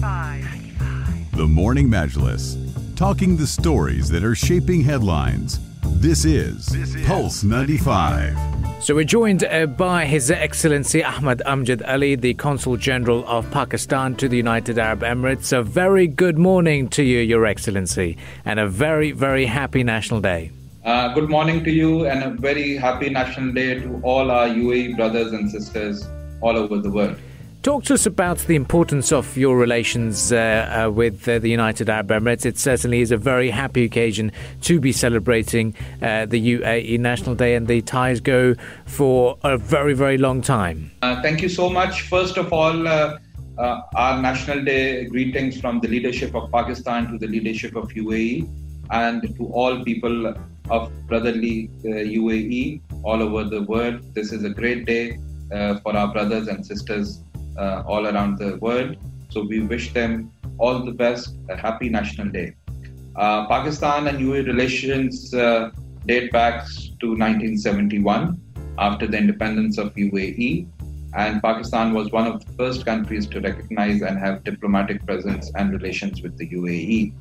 The Morning Majlis, talking the stories that are shaping headlines. This is, Pulse 95. So we're joined uh, by His Excellency Ahmed Amjad Ali, the Consul General of Pakistan to the United Arab Emirates. A very good morning to you, Your Excellency, and a very, very happy National Day. Uh, good morning to you, and a very happy National Day to all our UAE brothers and sisters all over the world. Talk to us about the importance of your relations uh, uh, with uh, the United Arab Emirates. It certainly is a very happy occasion to be celebrating uh, the UAE National Day, and the ties go for a very, very long time. Uh, thank you so much. First of all, uh, our National Day greetings from the leadership of Pakistan to the leadership of UAE and to all people of brotherly UAE all over the world. This is a great day for our brothers and sisters uh, all around the world. So we wish them all the best, a happy National Day. Uh, Pakistan and UAE relations uh, date back to 1971 after the independence of UAE. And Pakistan was one of the first countries to recognize and have diplomatic presence and relations with the UAE.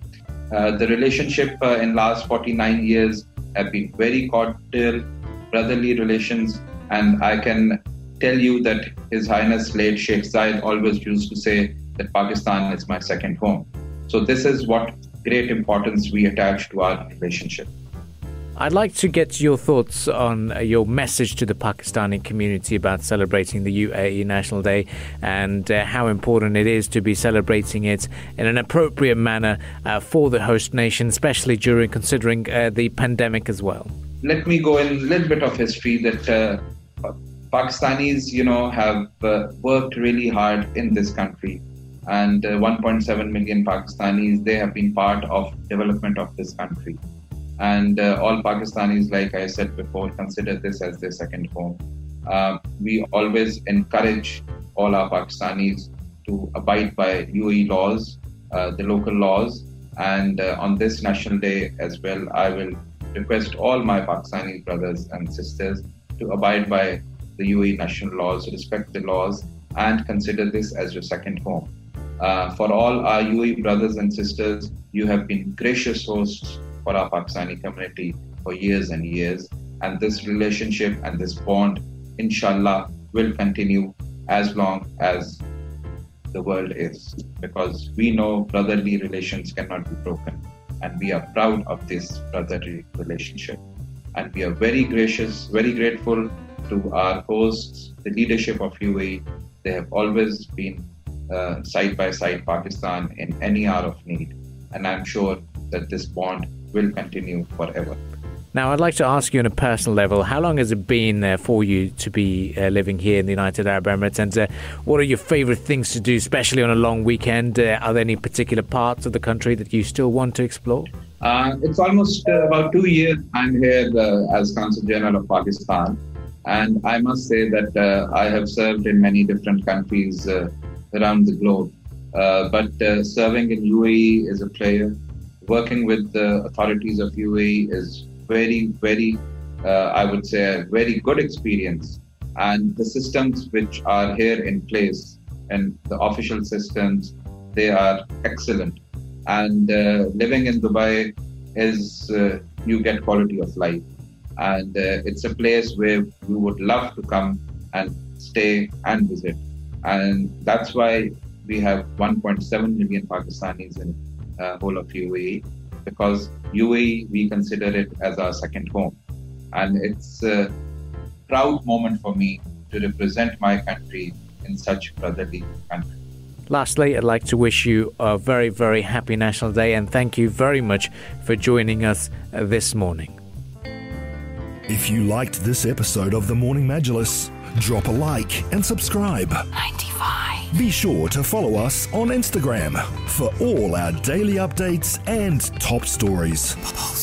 Uh, the relationship uh, in last 49 years have been very cordial, brotherly relations, and I can tell you that His Highness late Sheikh Zayed always used to say that Pakistan is my second home. So this is what great importance we attach to our relationship. I'd like to get your thoughts on uh, your message to the Pakistani community about celebrating the UAE National Day and uh, how important it is to be celebrating it in an appropriate manner uh, for the host nation, especially during considering uh, the pandemic as well. Let me go in a little bit of history that uh, Pakistanis, you know, have uh, worked really hard in this country, and uh, 1.7 million Pakistanis they have been part of development of this country, and uh, all Pakistanis, like I said before, consider this as their second home. Uh, we always encourage all our Pakistanis to abide by UAE laws, uh, the local laws, and uh, on this National Day as well, I will request all my Pakistani brothers and sisters to abide by the UAE national laws, respect the laws, and consider this as your second home. Uh, for all our UAE brothers and sisters, you have been gracious hosts for our Pakistani community for years and years. And this relationship and this bond, inshallah, will continue as long as the world is. Because we know brotherly relations cannot be broken. And we are proud of this brotherly relationship. And we are very gracious, very grateful to our hosts, the leadership of UAE. They have always been uh, side by side Pakistan in any hour of need. And I'm sure that this bond will continue forever. Now, I'd like to ask you on a personal level, how long has it been uh, for you to be uh, living here in the United Arab Emirates? And uh, what are your favorite things to do, especially on a long weekend? Uh, are there any particular parts of the country that you still want to explore? Uh, it's almost uh, about two years I'm here as Consul General of Pakistan. And I must say that uh, I have served in many different countries uh, around the globe. Uh, but uh, serving in UAE as a player, working with the authorities of UAE is very, very, uh, I would say, a very good experience. And the systems which are here in place and the official systems, they are excellent. And uh, living in Dubai is you get quality of life and uh, it's a place where we would love to come and stay and visit. And that's why we have 1.7 million Pakistanis in uh, whole of UAE because UAE we consider it as our second home, and it's a proud moment for me to represent my country in such brotherly country. Lastly, I'd like to wish you a very, very happy National Day and thank you very much for joining us uh, this morning. If you liked this episode of The Morning Majlis, drop a like and subscribe. 95. Be sure to follow us on Instagram for all our daily updates and top stories. Bubbles.